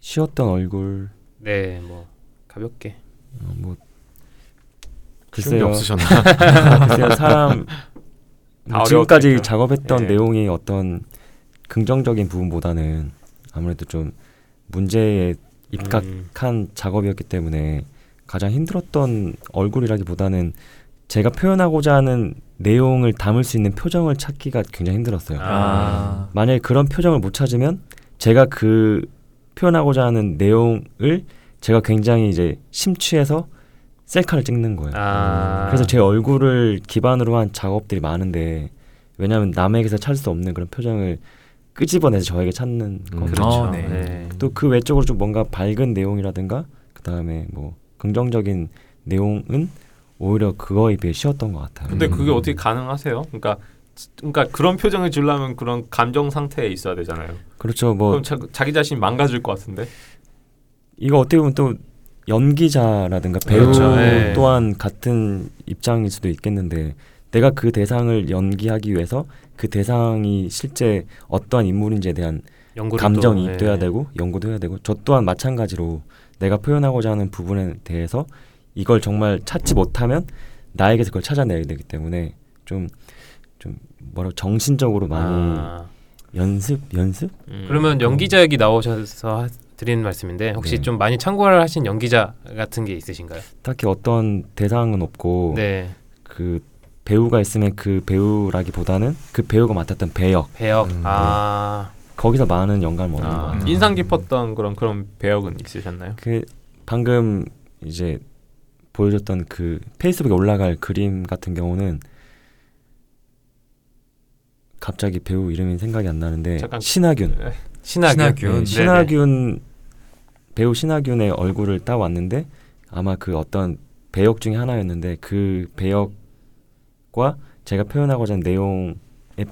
쉬었던 얼굴 네, 뭐 가볍게. 어, 뭐 글쎄요. 없으셨나? 글쎄요 사람 다 지금까지. 작업했던 예. 내용이 어떤 긍정적인 부분보다는 아무래도 좀 문제에 입각한 음. 작업이었기 때문에 가장 힘들었던 얼굴이라기보다는 제가 표현하고자 하는 내용을 담을 수 있는 표정을 찾기가 굉장히 힘들었어요. 아. 만약에 그런 표정을 못 찾으면 제가 그 표현하고자 하는 내용을 제가 굉장히 이제 심취해서 셀카를 찍는 거예요. 아. 그래서 제 얼굴을 기반으로 한 작업들이 많은데 왜냐하면 남에게서 찾을 수 없는 그런 표정을 끄집어내서 저에게 찾는 음. 거. 그렇죠. 어, 네. 네. 또그 외적으로 좀 뭔가 밝은 내용이라든가 그 다음에 뭐 긍정적인 내용은 오히려 그거에 비해 쉬웠던 것 같아요. 근데 음. 그게 어떻게 가능하세요? 그러니까 그러니까 그런 표정을 주려면 그런 감정 상태에 있어야 되잖아요. 그렇죠. 뭐 그럼 자, 자기 자신이 망가질 것 같은데. 이거 어떻게 보면 또 연기자라든가 배우 그렇죠. 네. 또한 같은 입장일 수도 있겠는데 내가 그 대상을 연기하기 위해서 그 대상이 실제 어떠한 인물인지에 대한 감정이 또, 네. 되고 연구도 해야 되고 저 또한 마찬가지로 내가 표현하고자 하는 부분에 대해서 이걸 정말 찾지 못하면 나에게서 그걸 찾아내야 되기 때문에 좀좀 뭐라고 정신적으로 많이 아. 연습 연습 음. 그러면 연기자 얘기 나오셔서 하- 드리는 말씀인데 혹시 네. 좀 많이 참고를 하신 연기자 같은 게 있으신가요? 딱히 어떤 대상은 없고 네. 그 배우가 있으면 그 배우라기보다는 그 배우가 맡았던 배역 배역. 음, 아. 거기서 많은 영감을 얻는 것 아, 같아요. 인상 깊었던 그런 그런 배역은 있으셨나요? 그 방금 이제 보여줬던 그 페이스북에 올라갈 그림 같은 경우는 갑자기 배우 이름이 생각이 안 나는데 잠깐- 신하균 신하균. 신하균. 네, 네네. 신하균 배우 신하균의 얼굴을 따왔는데 아마 그 어떤 배역 중에 하나였는데 그 배역과 제가 표현하고자 하는 내용의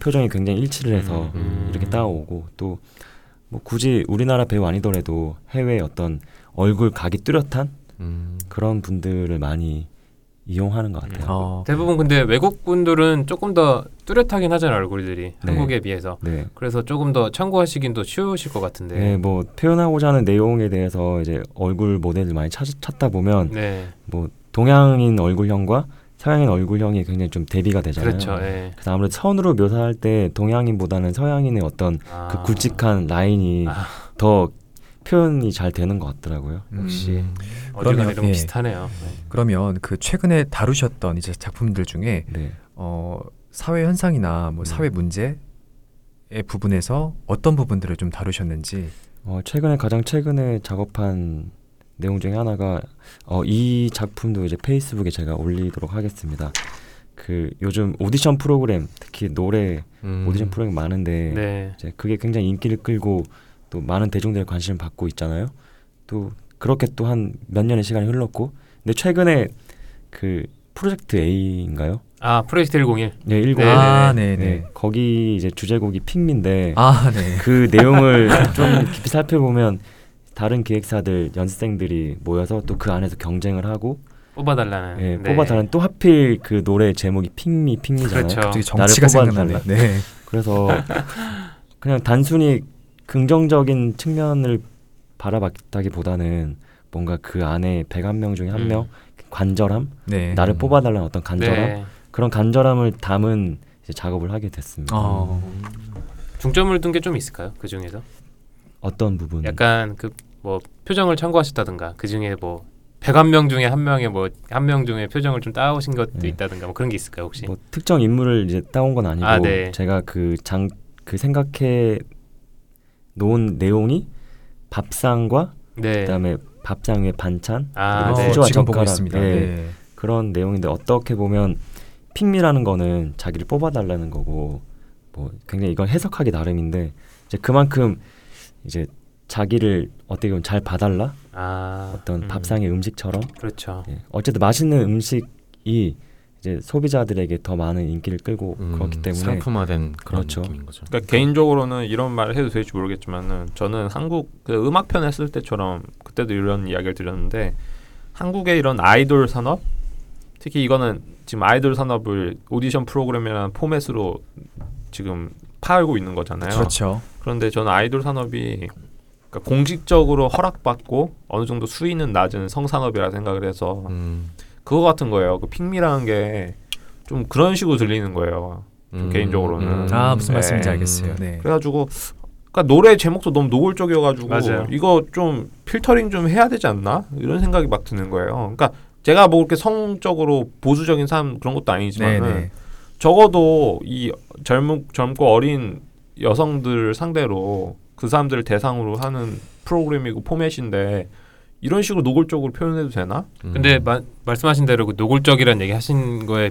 표정이 굉장히 일치를 해서 음. 이렇게 따오고 또 뭐 굳이 우리나라 배우 아니더라도 해외 어떤 얼굴 각이 뚜렷한 음. 그런 분들을 많이 이용하는 것 같아요. 어, 대부분 근데 외국 분들은 조금 더 뚜렷하긴 하잖아요 얼굴들이 네. 한국에 비해서 네. 그래서 조금 더 참고하시긴 더 쉬우실 것 같은데 네, 뭐 표현하고자 하는 내용에 대해서 이제 얼굴 모델을 많이 찾, 찾다 보면 네, 뭐 동양인 얼굴형과 서양인 얼굴형이 굉장히 좀 대비가 되잖아요. 그렇죠 예. 그래서 아무래도 선으로 묘사할 때 동양인보다는 서양인의 어떤 아. 그 굵직한 라인이 아. 더 표현이 잘 되는 것 같더라고요. 역시 음, 그러면, 이런 예. 비슷하네요 네. 그러면 그 최근에 다루셨던 이제 작품들 중에 네. 어, 사회 현상이나 뭐 음. 사회 문제의 부분에서 어떤 부분들을 좀 다루셨는지 어, 최근에 가장 최근에 작업한 내용 중에 하나가 어, 이 작품도 이제 페이스북에 제가 올리도록 하겠습니다. 그 요즘 오디션 프로그램 특히 노래 음. 오디션 프로그램 많은데 네. 이제 그게 굉장히 인기를 끌고 또 많은 대중들의 관심을 받고 있잖아요. 또 그렇게 또 한 몇 년의 시간이 흘렀고 근데 최근에 그 프로젝트 A인가요? 아 프로젝트 101 네, 일곱. 네, 아, 네, 네, 네, 네. 거기 이제 주제곡이 핑미인데 아, 네. 그 내용을 좀 깊이 살펴보면 다른 기획사들 연습생들이 모여서 또 그 안에서 경쟁을 하고 뽑아달라는 예, 네. 뽑아달라는 또 하필 그 노래 제목이 핑미 핑미잖아요. 그렇죠. 갑자기 나를 정치가 뽑아달라. 생각나네. 네. 그래서 그냥 단순히 긍정적인 측면을 바라봤다기보다는 뭔가 그 안에 101명 중에 한 음. 명 간절함, 네. 나를 음. 뽑아달라는 어떤 간절함 네. 그런 간절함을 담은 이제 작업을 하게 됐습니다. 어. 중점을 둔 게 좀 있을까요 그 중에서 어떤 부분? 약간 그 뭐 표정을 참고하셨다든가 그 중에 뭐 101명 중에 한 명의 뭐 한 명 중에 표정을 좀 따오신 것도 네. 있다든가 뭐 그런 게 있을까요 혹시 뭐 특정 인물을 이제 따온 건 아니고 아, 네. 제가 그 장 그 생각해 놓은 내용이 밥상과 네. 그다음에 밥상 위에 반찬 아, 그리고 네. 수저와 지금 보고 젓가락. 예. 네. 그런 내용인데 어떻게 보면 핑미라는 거는 자기를 뽑아달라는 거고 뭐 굉장히 이건 해석하기 나름인데 이제 그만큼 이제 자기를 어떻게 보면 잘 봐달라 아 어떤 음, 밥상의 음식처럼 그렇죠 예. 어쨌든 맛있는 음식이 이제 소비자들에게 더 많은 인기를 끌고 음, 그렇기 때문에 상품화된 그런 그렇죠. 느낌인 거죠. 그러니까 개인적으로는 이런 말을 해도 될지 모르겠지만은 저는 한국 그 음악 편 했을 때처럼 그때도 이런 이야기를 드렸는데 한국의 이런 아이돌 산업 특히 이거는 지금 아이돌 산업을 오디션 프로그램이라는 포맷으로 지금 파알고 있는 거잖아요. 그렇죠. 그런데 저는 아이돌 산업이 그러니까 공식적으로 허락받고 어느 정도 수위는 낮은 성산업이라 생각을 해서 음. 그거 같은 거예요. 그 핑미라는 게 좀 그런 식으로 들리는 거예요. 음. 개인적으로는. 음. 아 무슨 네. 말씀인지 알겠어요. 네. 그래가지고 그러니까 노래 제목도 너무 노골적이어가지고 맞아요. 이거 좀 필터링 좀 해야 되지 않나 이런 생각이 막 드는 거예요. 그러니까 제가 뭐 그렇게 성적으로 보수적인 사람 그런 것도 아니지만은 네네. 적어도 이 젊은 젊고 어린 여성들 상대로 그 사람들을 대상으로 하는 프로그램이고 포맷인데 이런 식으로 노골적으로 표현해도 되나? 음. 근데 마, 말씀하신 대로 그 노골적이라는 얘기 하신 거에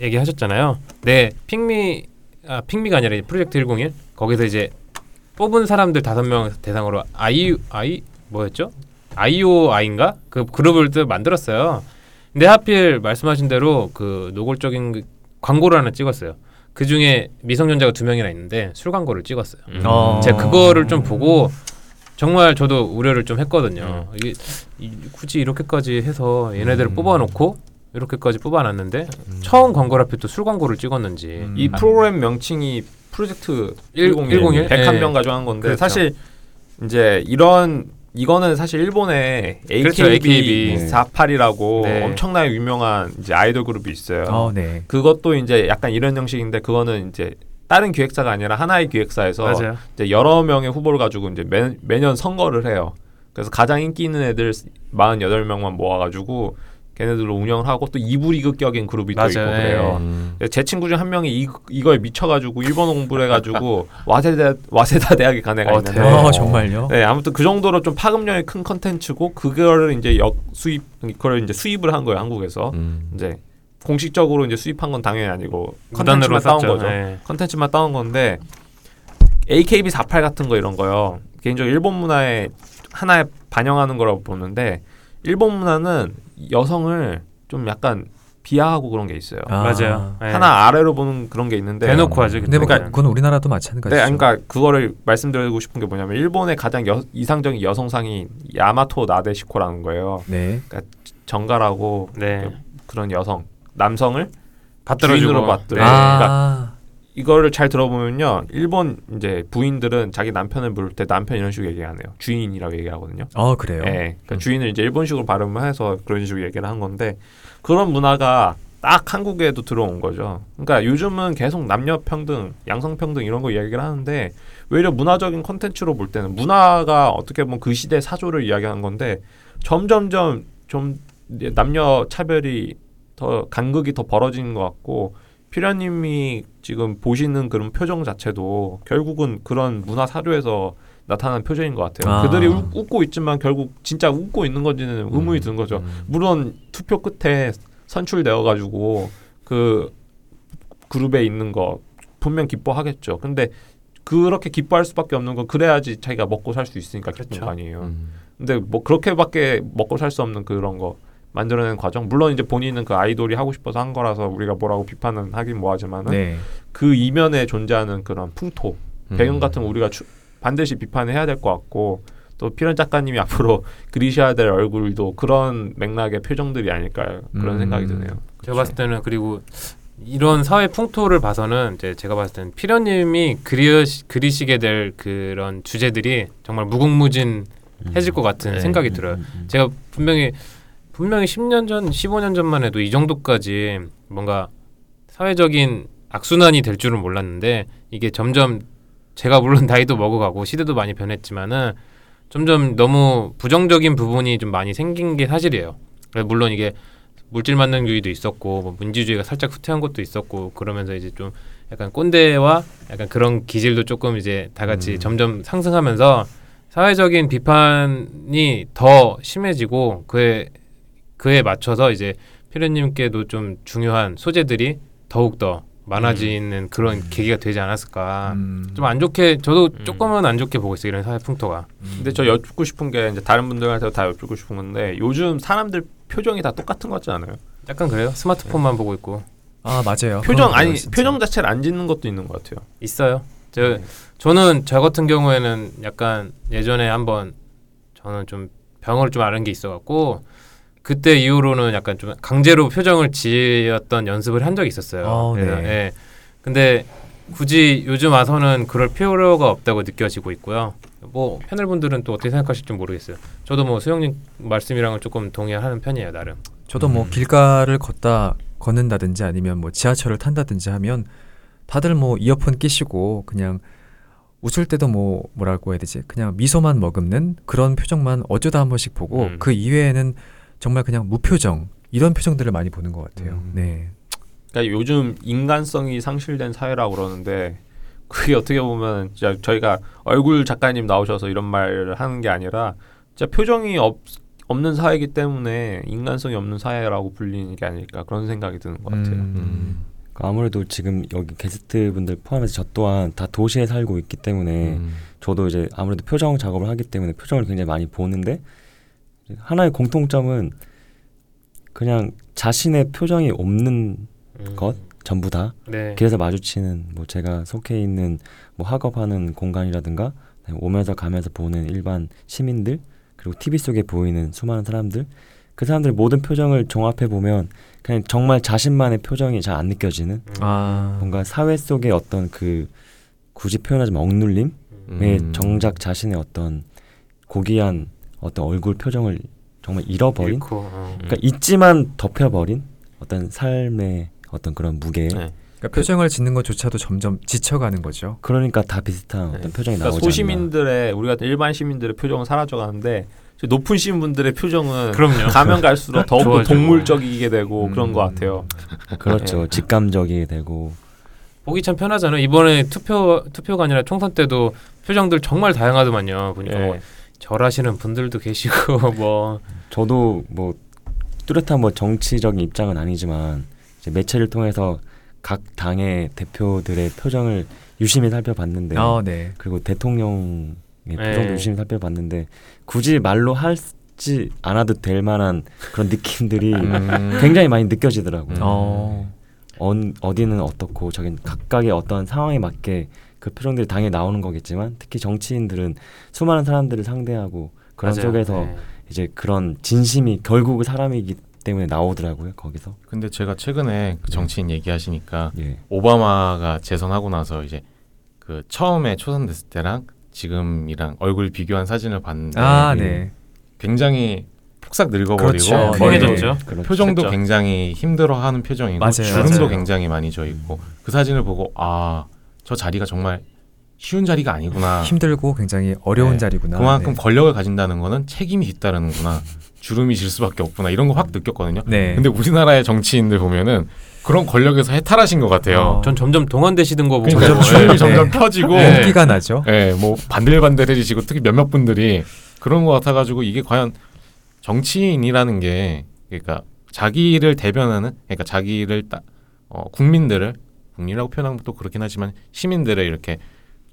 얘기하셨잖아요. 네, 핑미 아 핑미가 아니라 프로젝트 101 거기서 이제 뽑은 사람들 다섯 명 대상으로 아이 아이 뭐였죠? IOI인가 그 그룹을 또 만들었어요. 근데 하필 말씀하신 대로 그 노골적인 그 광고를 하나 찍었어요. 그 중에 미성년자가 두 명이나 있는데 술 광고를 찍었어요. 음. 어. 제가 그거를 좀 보고 정말 저도 우려를 좀 했거든요. 음. 이게 이- 굳이 이렇게까지 해서 얘네들을 뽑아놓고 이렇게까지 뽑아놨는데 처음 광고를 앞에 또 술 광고를 찍었는지 음. 이 프로그램 명칭이 프로젝트 일- 101, 101? 101명 예. 가져간 건데 그렇죠. 사실 이제 이런 이거는 사실 일본의 그렇죠, AKB, AKB. 48이라고 네. 엄청나게 유명한 이제 아이돌 그룹이 있어요. 어, 네. 그것도 이제 약간 이런 형식인데 그거는 이제 다른 기획사가 아니라 하나의 기획사에서 맞아요. 이제 여러 명의 후보를 가지고 이제 매, 매년 선거를 해요. 그래서 가장 인기 있는 애들 48명만 모아가지고 걔네들로 운영을 하고 또 2부 리그격인 그룹이 또 맞아요. 있고 예. 그래요. 음. 제 친구 중 한 명이 이, 이거에 미쳐가지고 일본어 공부를 해가지고 와세다 와세다 대학에 간 애가 어, 있는데. 어, 정말요? 네 아무튼 그 정도로 좀 파급력이 큰 컨텐츠고 그거를 이제 역 수입 그걸 이제 수입을 한 거예요 한국에서 음. 이제 공식적으로 이제 수입한 건 당연히 아니고 무단으로 컨텐츠만 따온. 거죠. 예. 컨텐츠만 따온 건데 AKB 48 같은 거 이런 거요. 개인적으로 일본 문화의 하나에 반영하는 거라고 보는데 일본 문화는 여성을 좀 약간 비하하고 그런 게 있어요. 아. 맞아요. 예. 하나 아래로 보는 그런 게 있는데 대놓고 하죠. 근데 뭐 그러니까 그건 우리나라도 마찬가지죠. 네, 그러니까 그거를 말씀드리고 싶은 게 뭐냐면 일본의 가장 여, 이상적인 여성상이 야마토 나데시코라는 거예요. 네. 정갈하고 네. 그런 여성, 남성을 받들어주고 받들어. 네. 아. 이거를 잘 들어보면요, 일본 이제 부인들은 자기 남편을 부를 때 남편 이런 식으로 얘기 안 해요. 주인이라고 얘기하거든요. 어, 그래요. 예, 그러니까 주인을 이제 일본식으로 발음을 해서 그런 식으로 얘기를 한 건데 그런 문화가 딱 한국에도 들어온 거죠. 그러니까 요즘은 계속 남녀 평등, 양성 평등 이런 거 이야기를 하는데 오히려 문화적인 콘텐츠로 볼 때는 문화가 어떻게 보면 그 시대 사조를 이야기하는 건데 점점점 좀 남녀 차별이 더 간극이 더 벌어지는 것 같고 피라님이 지금 보시는 그런 표정 자체도 결국은 그런 문화 사료에서 나타난 표정인 것 같아요. 아. 그들이 웃, 웃고 있지만 결국 진짜 웃고 있는 건지는 의문이 음, 드는 거죠. 음. 물론 투표 끝에 선출되어 가지고 그 그룹에 있는 거 분명 기뻐하겠죠. 근데 그렇게 기뻐할 수밖에 없는 건 그래야지 자기가 먹고 살 수 있으니까 기쁜 그렇죠. 거 아니에요. 음. 근데 뭐 그렇게밖에 먹고 살 수 없는 그런 거 만들어내는 과정. 물론 이제 본인은 그 아이돌이 하고 싶어서 한 거라서 우리가 뭐라고 비판은 하긴 뭐하지만은 네. 그 이면에 존재하는 그런 풍토 배경 음. 같은 거 우리가 추, 반드시 비판을 해야 될 것 같고 또 피런 작가님이 앞으로 그리셔야 될 얼굴도 그런 맥락의 표정들이 아닐까 그런 음. 생각이 드네요. 제가 봤을 때는 그리고 이런 사회 풍토를 봐서는 이제 제가 봤을 때는 피려님이 그리 그리시게 될 그런 주제들이 정말 무궁무진해질 것 같은 네. 생각이 들어요. 음, 음. 제가 분명히 분명히 10년 전, 15년 전만 해도 이 정도까지 뭔가 사회적인 악순환이 될 줄은 몰랐는데 이게 점점 제가 물론 나이도 먹어가고 시대도 많이 변했지만은 점점 너무 부정적인 부분이 좀 많이 생긴 게 사실이에요. 물론 이게 물질 만능주의도 있었고 뭐 민주주의가 살짝 후퇴한 것도 있었고 그러면서 이제 좀 약간 꼰대와 약간 그런 기질도 조금 이제 다 같이 음. 점점 상승하면서 사회적인 비판이 더 심해지고 그에 그에 맞춰서 이제 피르님께도 좀 중요한 소재들이 더욱 더 많아지는 그런 계기가 되지 않았을까. 음. 좀안 좋게 저도 음. 조금은 안 좋게 보고 있어요 이런 사회 풍토가. 근데 저 여쭙고 싶은 게 이제 다른 분들한테 다 여쭙고 싶은 건데 요즘 사람들 표정이 다 똑같은 것 같지 않아요? 약간 그래요. 스마트폰만 보고 있고 아, 맞아요. 표정 아니 진짜. 표정 자체를 안 짓는 것도 있는 것 같아요. 있어요. 저 네. 저는 저 같은 경우에는 약간 예전에 한번 저는 좀 병을 좀 앓은 게 있어갖고 그때 이후로는 약간 좀 강제로 표정을 지었던 연습을 한 적이 있었어요. 어, 네. 예. 근데 굳이 요즘 와서는 그럴 필요가 없다고 느껴지고 있고요. 뭐 패널 분들은 또 어떻게 생각하실지 모르겠어요. 저도 뭐 수영님 말씀이랑은 조금 동의하는 편이에요, 나름. 저도 뭐 음. 길가를 걷다 걷는다든지 아니면 뭐 지하철을 탄다든지 하면 다들 뭐 이어폰 끼시고 그냥 웃을 때도 뭐 뭐라고 해야 되지? 그냥 미소만 머금는 그런 표정만 어쩌다 한 번씩 보고 음. 그 이외에는 정말 그냥 무표정 이런 표정들을 많이 보는 것 같아요. 음. 네. 그러니까 요즘 인간성이 상실된 사회라고 그러는데 그게 어떻게 보면 진짜 저희가 얼굴 작가님 나오셔서 이런 말을 하는 게 아니라 진짜 표정이 없, 없는 사회이기 때문에 인간성이 없는 사회라고 불리는 게 아닐까 그런 생각이 드는 것 같아요. 음. 그 아무래도 지금 여기 게스트 분들 포함해서 저 또한 다 도시에 살고 있기 때문에 음. 저도 이제 아무래도 표정 작업을 하기 때문에 표정을 굉장히 많이 보는데 하나의 공통점은 그냥 자신의 표정이 없는 음. 것 전부 다 네. 길에서 마주치는 뭐 제가 속해 있는 뭐 학업하는 공간이라든가 오면서 가면서 보는 일반 시민들 그리고 TV 속에 보이는 수많은 사람들 그 사람들 모든 표정을 종합해 보면 그냥 정말 자신만의 표정이 잘 안 느껴지는 음. 아. 뭔가 사회 속의 어떤 그 굳이 표현하자면 억눌림에 음. 정작 자신의 어떤 고귀한 어떤 얼굴 표정을 정말 잃어버린 잃고, 어. 그러니까 있지만 덮여버린 어떤 삶의 어떤 그런 무게 네. 그러니까 표정을 짓는 것조차도 점점 지쳐가는 거죠. 그러니까 다 비슷한 어떤 네. 표정이 그러니까 않나 소시민들의 우리 같은 일반 시민들의 표정은 사라져가는데 저 높은 시민분들의 표정은 그럼요. 가면 갈수록 더욱더. 동물적이게 되고 음. 그런 것 같아요. 그렇죠 네. 직감적이 되고 보기 참 편하잖아요. 이번에 투표 투표가 아니라 총선 때도 표정들 정말 다양하더만요. 보니까 예. 뭐 절하시는 분들도 계시고 뭐 저도 뭐 뚜렷한 뭐 정치적인 입장은 아니지만 이제 매체를 통해서 각 당의 대표들의 표정을 유심히 살펴봤는데 아, 네. 그리고 대통령의 표정도 네. 유심히 살펴봤는데 굳이 말로 하지 않아도 될 만한 그런 느낌들이 음. 굉장히 많이 느껴지더라고요. 음. 어. 언, 어디는 어떻고 저긴 각각의 어떤 상황에 맞게 그 표정들이 당연히 나오는 거겠지만 특히 정치인들은 수많은 사람들을 상대하고 그런 맞아요. 속에서 네. 이제 그런 진심이 결국 사람이기 때문에 나오더라고요 거기서 근데 제가 최근에 그 정치인 얘기하시니까 예 오바마가 재선하고 나서 이제 그 처음에 초선됐을 때랑 지금이랑 얼굴 비교한 사진을 봤는데 아, 네. 네. 굉장히 폭삭 늙어버리고 그렇죠. 머리 네. 표정도 그렇죠. 굉장히 힘들어하는 표정이고 맞아요. 주름도 맞아요. 굉장히 많이 져 있고 그 사진을 보고 아 저 자리가 정말 쉬운 자리가 아니구나. 힘들고 굉장히 어려운 네. 자리구나. 그만큼 네. 권력을 가진다는 거는 책임이 뒤따르는구나. 주름이 질 수밖에 없구나. 이런 거 확 느꼈거든요. 네. 근데 우리나라의 정치인들 보면은 그런 권력에서 해탈하신 것 같아요. 어. 전 점점 동안되시는 거 보고 점점 주름이 네. 점점 펴지고 네. 용기가 나죠. 예, 뭐 반들반들해지시고 특히 몇몇 분들이 그런 것 같아가지고 이게 과연 정치인이라는 게 그러니까 자기를 대변하는 그러니까 자기를 따, 어, 국민들을 국민이라고 표현하면 또 그렇긴 하지만 시민들을 이렇게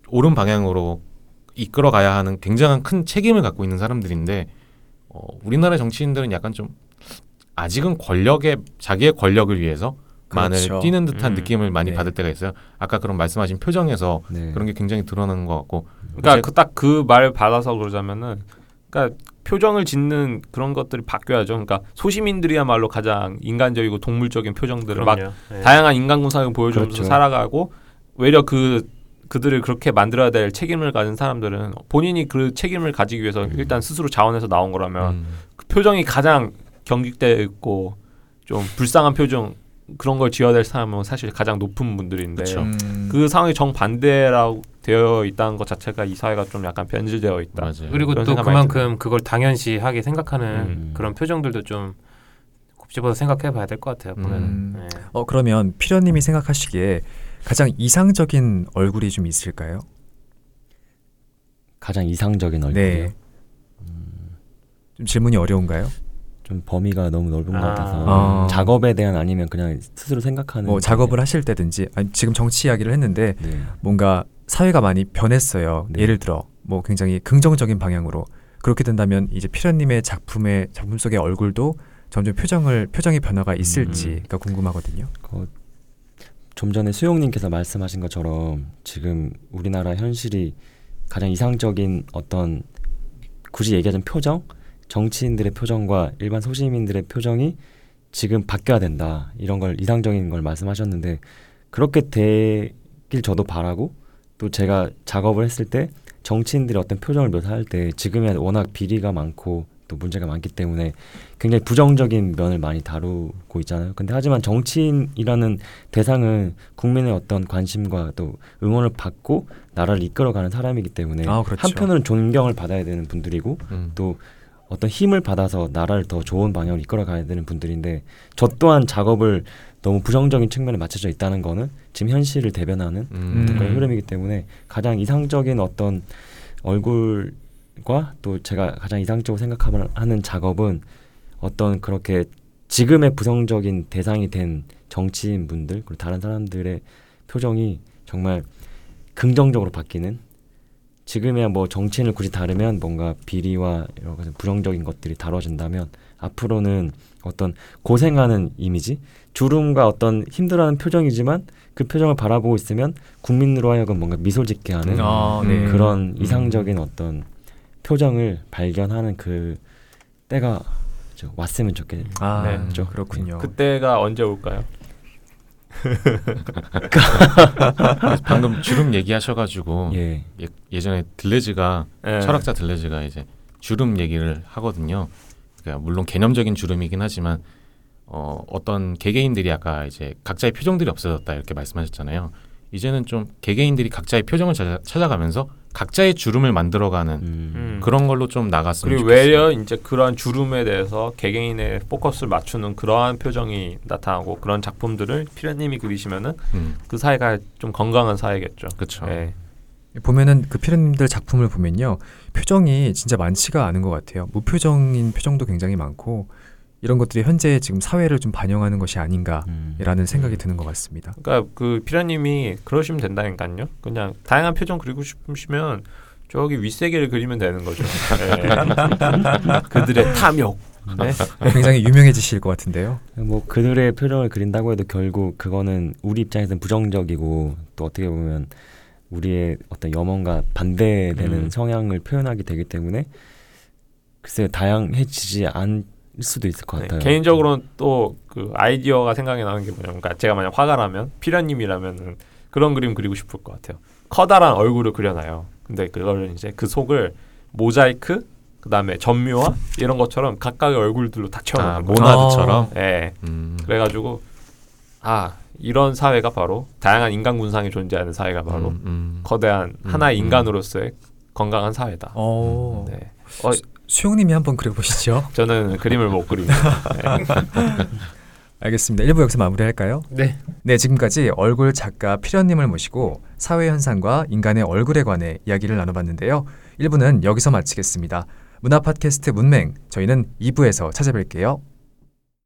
옳은 방향으로 이끌어가야 하는 굉장한 큰 책임을 갖고 있는 사람들인데 어, 우리나라 정치인들은 약간 좀 아직은 권력에 자기의 권력을 위해서 만을 그렇죠. 뛰는 듯한 음, 느낌을 많이 네. 받을 때가 있어요. 아까 그런 말씀하신 표정에서 네. 그런 게 굉장히 드러나는 것 같고 그러니까 그 딱 그 말 받아서 그러자면은 그러니까 표정을 짓는 그런 것들이 바뀌어야죠. 그러니까 소시민들이야말로 가장 인간적이고 동물적인 표정들을 막 그럼요. 네. 다양한 인간 군상을 보여주면서 그렇죠. 살아가고 외려 그 그들을 그렇게 만들어야 될 책임을 가진 사람들은 본인이 그 책임을 가지기 위해서 일단 스스로 자원해서 나온 거라면 음. 그 표정이 가장 경직돼 있고 좀 불쌍한 표정 그런 걸 지어야 될 사람은 사실 가장 높은 분들인데. 음. 그 상황이 정반대라고 되어 있다는 것 자체가 이 사회가 좀 약간 변질되어 있다. 맞아요. 그리고 또 그만큼 그걸 당연시하게 생각하는 음. 그런 표정들도 좀 곱씹어서 생각해 봐야 될 것 같아요. 보면. 음. 네. 어 그러면 피련님이 생각하시기에 가장 이상적인 얼굴이 좀 있을까요? 가장 이상적인 얼굴이요. 네. 좀 질문이 어려운가요? 좀 범위가 너무 넓은 것 아. 같아서 아. 작업에 대한 아니면 그냥 스스로 생각하는 뭐 작업을 하실 때든지 아니, 지금 정치 이야기를 했는데 네. 뭔가 사회가 많이 변했어요. 네. 예를 들어 뭐 굉장히 긍정적인 방향으로 그렇게 된다면 이제 피련님의 작품의 작품 속의 얼굴도 점점 표정을 표정의 변화가 있을지가 궁금하거든요. 그, 좀 전에 수용님께서 말씀하신 것처럼 지금 우리나라 현실이 가장 이상적인 어떤 굳이 얘기하자면 표정, 정치인들의 표정과 일반 소시민들의 표정이 지금 바뀌어야 된다 이런 걸 이상적인 걸 말씀하셨는데 그렇게 되길 저도 바라고 또 제가 작업을 했을 때 정치인들의 어떤 표정을 묘사할 때 지금이야 워낙 비리가 많고 또 문제가 많기 때문에 굉장히 부정적인 면을 많이 다루고 있잖아요. 근데 하지만 정치인이라는 대상은 국민의 어떤 관심과 또 응원을 받고 나라를 이끌어가는 사람이기 때문에 아, 그렇죠. 한편으로는 존경을 받아야 되는 분들이고 음. 또 어떤 힘을 받아서 나라를 더 좋은 방향으로 이끌어 가야 되는 분들인데 저 또한 작업을 너무 부정적인 측면에 맞춰져 있다는 거는 지금 현실을 대변하는 음. 그런 음. 흐름이기 때문에 가장 이상적인 어떤 얼굴과 또 제가 가장 이상적으로 생각하는 작업은 어떤 그렇게 지금의 부정적인 대상이 된 정치인 분들 그리고 다른 사람들의 표정이 정말 긍정적으로 바뀌는 지금의 뭐 정치인을 굳이 다르면 뭔가 비리와 여러 가지 부정적인 것들이 다뤄진다면 앞으로는 어떤 고생하는 이미지 주름과 어떤 힘들어하는 표정이지만 그 표정을 바라보고 있으면 국민으로 하여금 뭔가 미소 짓게 하는 아, 네. 음. 그런 이상적인 어떤 표정을 발견하는 그 때가 저 왔으면 좋겠네요. 아, 네. 그렇군요. 그때가 언제 올까요? 방금 주름 얘기하셔가지고 예. 예, 예전에 들레즈가 예. 철학자 들레즈가 이제 주름 얘기를 하거든요. 그러니까 물론 개념적인 주름이긴 하지만 어, 어떤 개개인들이 아까 이제 각자의 표정들이 없어졌다 이렇게 말씀하셨잖아요. 이제는 좀 개개인들이 각자의 표정을 찾아, 찾아가면서 각자의 주름을 만들어가는 음. 음. 그런 걸로 좀 나갔으면 그리고 좋겠어요. 외려 이제 그러한 주름에 대해서 개개인의 포커스를 맞추는 그러한 표정이 나타나고 그런 작품들을 피라님이 그리시면은 음, 그 사회가 좀 건강한 사회겠죠. 그렇죠. 예. 보면은 그 피르님들 작품을 보면요 표정이 진짜 많지가 않은 것 같아요 무표정인 표정도 굉장히 많고 이런 것들이 현재 지금 사회를 좀 반영하는 것이 아닌가라는 음. 생각이 드는 것 같습니다 그러니까 그 피라님이 그러시면 된다니까요. 그냥 다양한 표정 그리고 싶으시면 저기 윗세계를 그리면 되는 거죠. 예. 그들의 탐욕. 네? 굉장히 유명해지실 것 같은데요 뭐 그들의 표정을 그린다고 해도 결국 그거는 우리 입장에서는 부정적이고 또 어떻게 보면 우리의 어떤 염원과 반대되는 음. 성향을 표현하게 되기 때문에 글쎄 다양해지지 않을 수도 있을 것 네, 같아요. 개인적으로는 또 그 아이디어가 생각이 나는 게 뭐냐면 그러니까 제가 만약 화가 나면 피라님이라면은 그런 그림 그리고 싶을 것 같아요. 커다란 얼굴을 그려놔요. 근데 그걸 이제 그 속을 모자이크 그다음에 전묘화 이런 것처럼 각각의 얼굴들로 다 아, 채워놓는 거예요. 모나드처럼. 예. 음, 그래가지고 아 이런 사회가 바로 다양한 인간 군상이 존재하는 사회가 바로 음, 음. 거대한 음, 하나의 음. 인간으로서의 건강한 사회다. 어, 네. 어, 수영님이 한번 그려보시죠 저는 그림을 못 그립니다. 네. 알겠습니다 1부 여기서 마무리할까요? 네. 네 지금까지 얼굴 작가 피련님을 모시고 사회 현상과 인간의 얼굴에 관해 이야기를 나눠봤는데요 1부는 여기서 마치겠습니다 문화 팟캐스트 문맹 저희는 2부에서 찾아뵐게요